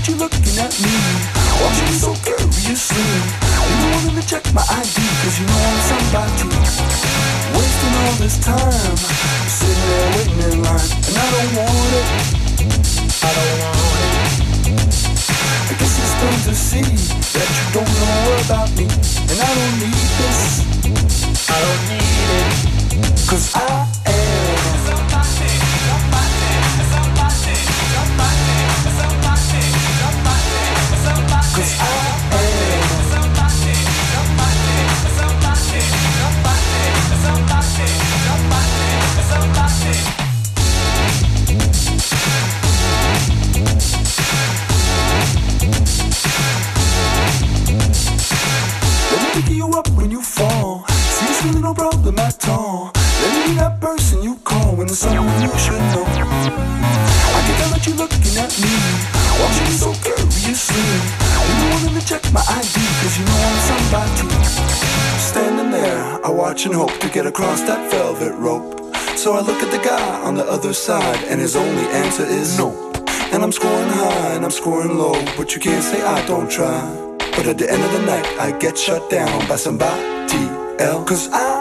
Why'd you looking at me? Watching so curiously You wanted to check my ID Cause you know I'm somebody. Wasting all this time Sitting there waiting in line And I don't want it. I don't want it. I guess it's plain to see That you don't know about me And I don't need this. I don't need it Cause I am someone you should know. I can tell that you're looking at me, watching so curiously. You wanting to check my ID, cause you know I'm somebody. Standing there, I watch and hope to get across that velvet rope. So I look at the guy on the other side, and his only answer is no. And I'm scoring high and I'm scoring low, but you can't say I don't try. But at the end of the night, I get shut down by somebody else. Cause I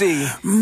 sexy.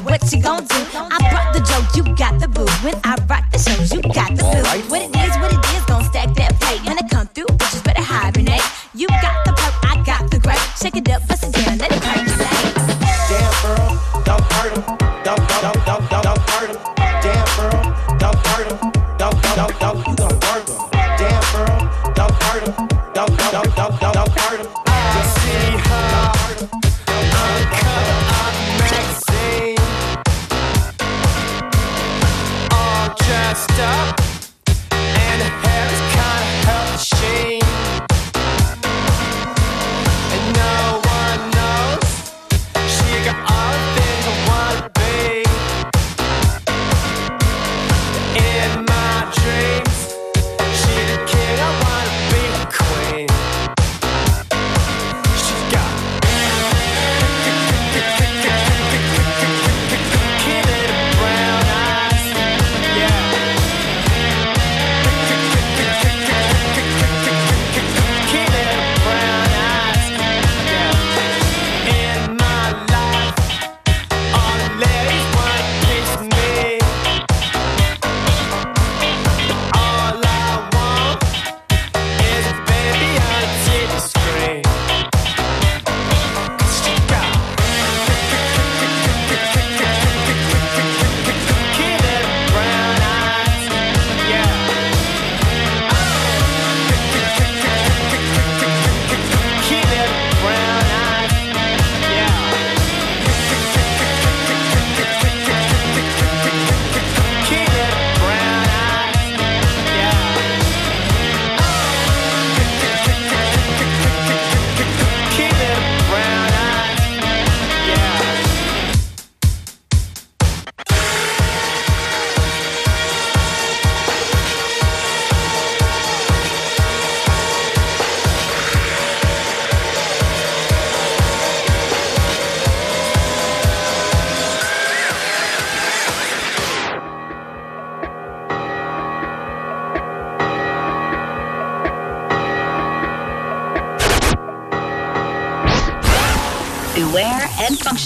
what you gonna do? I brought the joke, you got the boo. When I rock the shows, you got the boo.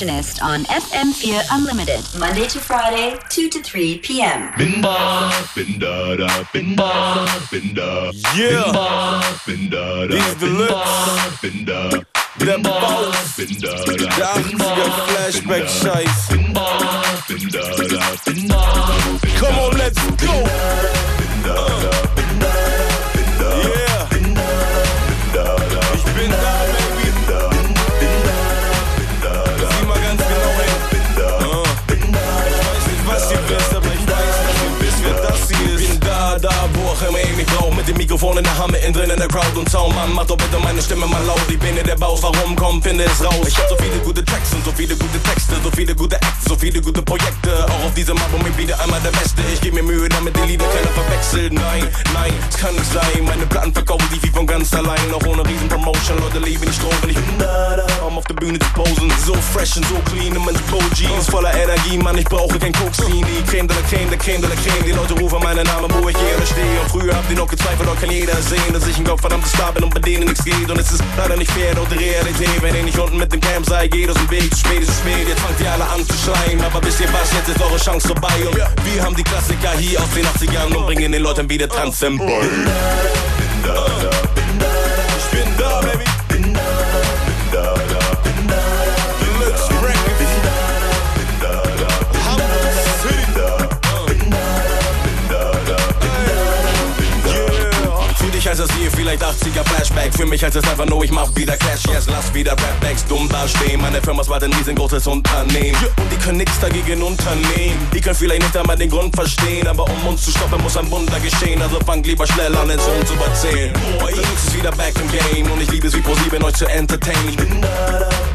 And on FM4 Unlimited, Monday to Friday, 2 to 3 p.m. Bin da, bin da, da, bin da, bin da. Yeah. Bin da, da, These bin deluxe. da, bin da. Der Baus. Bin da, da, Der bin 80er Flashback-Scheiß. Bin da, da, da. Come on, let's go. Yeah. Mikrofon in der Hand, innen drin in der Crowd und Sound. Mann, mach doch bitte meine Stimme mal laut. Bin in der Baus, warum? Komm, finde es raus. Ich hab so viele gute Tracks und so viele gute Texte, so viele gute Acts, so viele gute Projekte. Auch auf diesem Album bin wieder einmal der Beste. Ich geb mir Mühe, damit die Lieder keiner verwechselt. Nein, nein, es kann nicht sein. Meine Platten verkaufen sich wie von ganz allein. Auch ohne riesen Promotion. Leute lieben die Strom, wenn ich bin da, um auf der Bühne zu posen. So fresh und so clean in meinen Pro Jeans. Voller Energie, Mann, ich brauche kein Kokain. Die Creme de la Creme, der Creme de la Creme. Die Leute rufen meinen Namen, wo ich gerne stehe. Und früher habt ihr noch gezweifelt, doch kann jeder sehen, dass ich ein gottverdammtes Star bin und bei denen nichts geht. Und es ist leider nicht fair, doch die Realität. Wenn ihr nicht unten mit dem Camp seid, geht aus dem Weg. Zu spät ist spät, jetzt fangt ihr alle an zu schreien. Aber wisst ihr was, jetzt ist eure Chance vorbei. Und wir haben die Klassiker hier aus den 80ern und bringen den Leuten wieder Tanzen bei. Dich heißt das hier vielleicht 80er Flashback. Für mich heißt es einfach nur, ich mach wieder Cash. Yes, lass wieder Rapbacks dumm dastehen. Meine Firma ist bald ein riesengroßes Unternehmen. Und die können nichts dagegen unternehmen. Die können vielleicht nicht einmal den Grund verstehen. Aber um uns zu stoppen, muss ein Wunder geschehen. Also fang lieber schnell an, den Sohn zu überzählen. Boy, Deluxe ist wieder back im Game. Und ich liebe es wie ProSieben, euch zu entertainen. Ich da, da, bin da, da.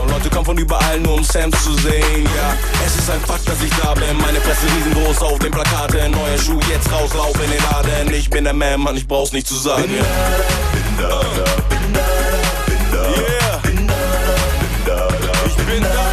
Und Leute kommen von überall nur um Sam zu sehen, ja. Es ist ein Fakt, dass ich da bin. Meine Fresse riesengroß auf den Plakaten. Neuer Schuh, jetzt raus, lauf in den Laden. Ich bin der Man, Mann, ich brauch's nicht zu sagen. Bin da, bin da, bin da, bin da, bin da, bin da, bin da, bin da, bin da, bin da, bin bin da,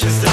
vicious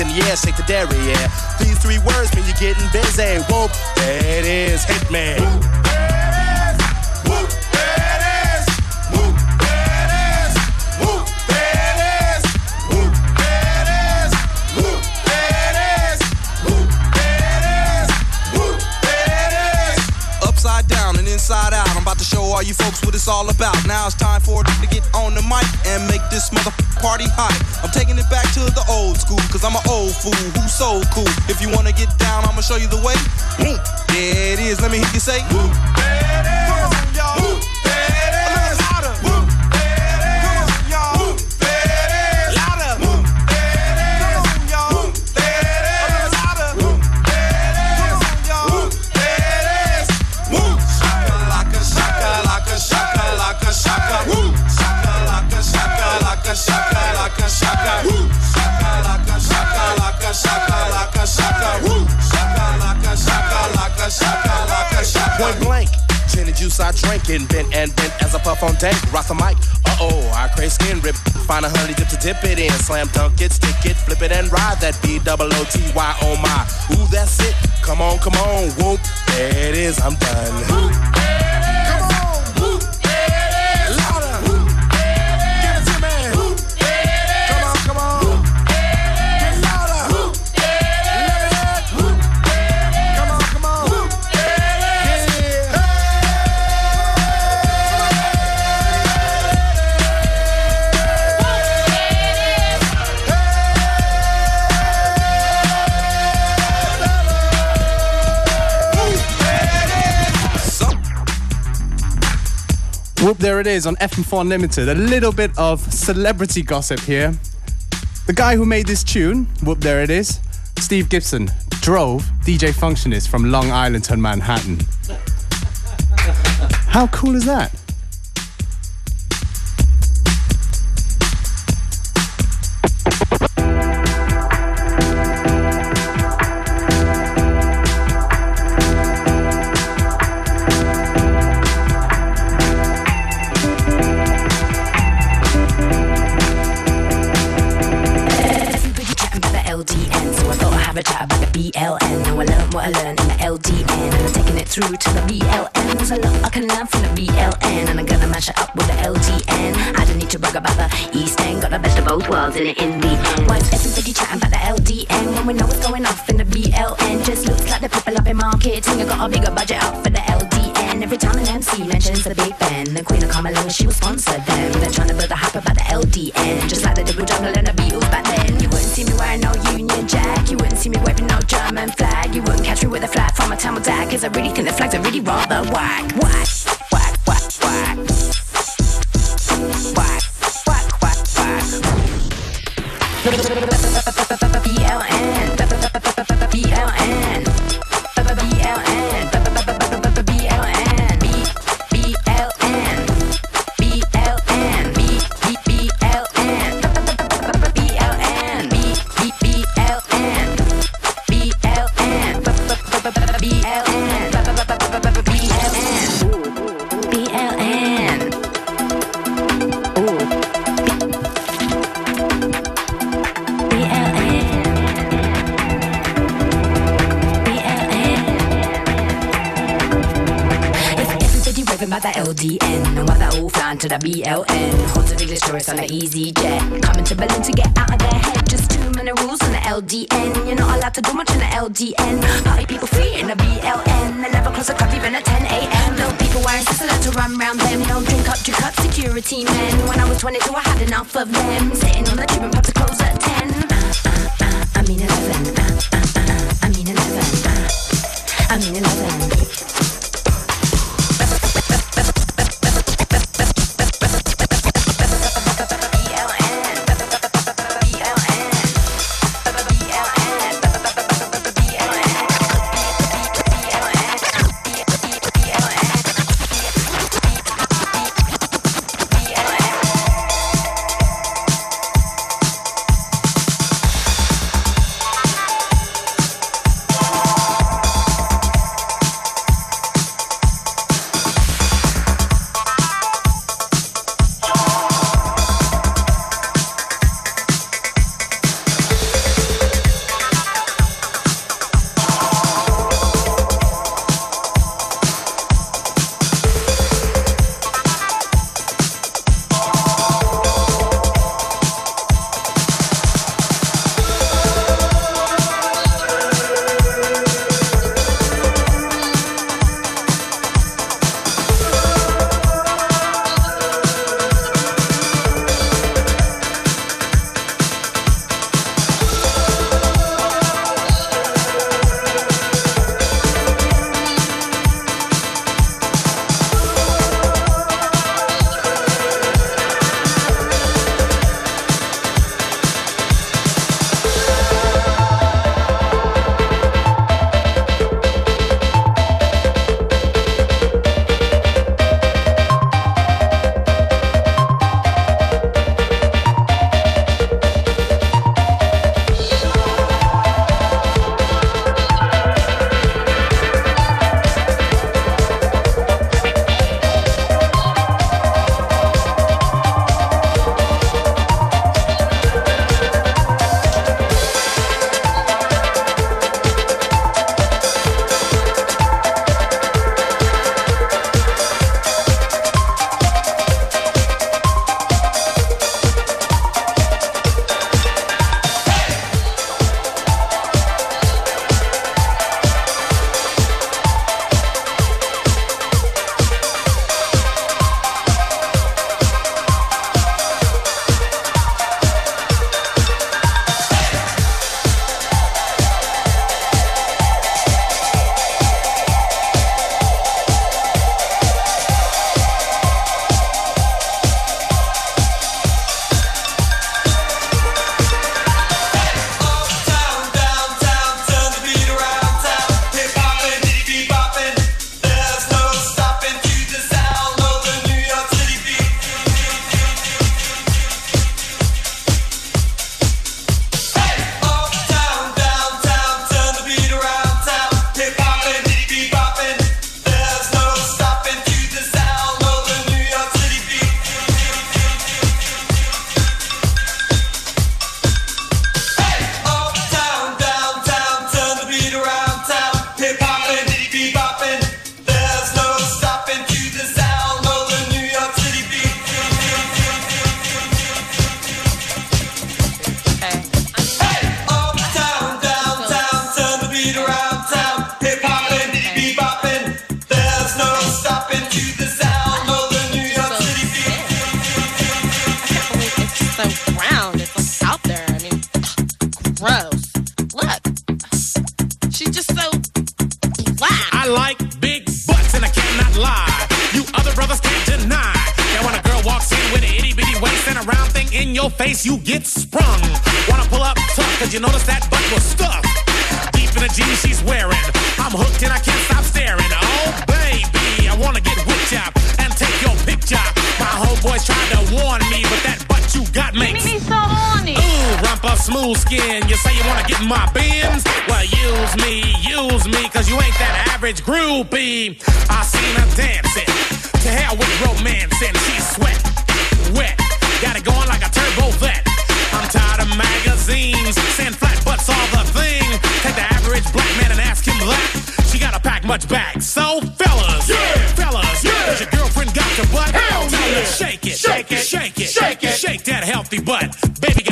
your hands what it's all about. Now it's time for to get on the mic and make this mother party hot. I'm taking it back to the old school, cause I'm an old fool who's so cool. If you wanna get down, I'ma show you the way. Boom, there it is. Let me hear you say, Woo, there it is. Come on, y'all. Point blank. Gin and juice I drink and bent and bent as I puff on dank. Rock the mic. Uh oh, I crave skin rip. Find a honey dip to dip it in. Slam dunk it, stick it, flip it and ride that B double O T Y. Oh my. Ooh, that's it. Come on, come on. Whoop. There it is. I'm done. Whoop, Come on. Whoop. Whoop, there it is on FM4 Unlimited. A little bit of celebrity gossip here. The guy who made this tune, whoop, there it is, Steve Gibson, drove DJ Functionist from Long Island to Manhattan. How cool is that? Both worlds in in the end. Why everybody chatting about the LDN when we know what's going off in the BLN? Just looks like the people up in marketing, I got a bigger budget up for the LDN. Every time an MC mentions the Big Ben, the Queen of come she will sponsor them. They're trying to build a hype about the LDN, just like the with Jungle and the Beatles back then. You wouldn't see me wearing no Union Jack, you wouldn't see me waving no German flag, you wouldn't catch me with a flag from a Tamil tag, cause I really think the flags are really rather. Whack, whack, LDN and why they're flying to the BLN, holds the biggest tourists on the easyJet, coming to Berlin to get out of their head. Just too many rules on the LDN. You're not allowed to do much in the LDN. Party people free in the BLN. They never close the club even at 10 a.m. No people wearing allowed to run round them. No drink up, drink up, security men. When I was 22, I had enough of them. Sitting on the tube and pub to close at 10. Uh, uh, uh, I mean 11. Uh, uh, uh, uh, I mean 11. man said she's sweat, wet. Got it going like a turbo vet. I'm tired of magazines, sand flat butts all the thing. Take the average black man and ask him that. She gotta pack much back. So fellas, yeah. fellas, yeah. Does your girlfriend got your butt? Hell Tell yeah. shake it, shake it, shake it, shake it, shake that healthy butt, baby.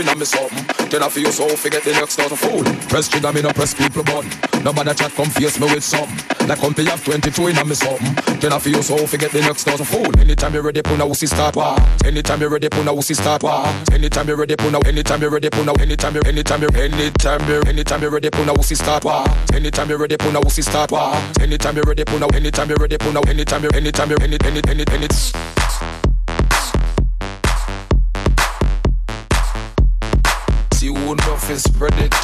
going on me something. Then I feel so forget the next thousand fool. Press trigger me no press people button. Nobody chat come face me with something. Like come have 22 in on me something. Then I feel so forget the next thousand fool. Anytime you ready puna wussy start war. Anytime you ready puna wussy start war. Anytime you ready puna. Anytime you ready puna. Anytime you anytime you anytime you anytime you ready puna wussy start war. Anytime you ready puna wussy start war. Anytime you ready puna. Anytime you ready puna. Anytime you anytime you any any any any. Enough spread it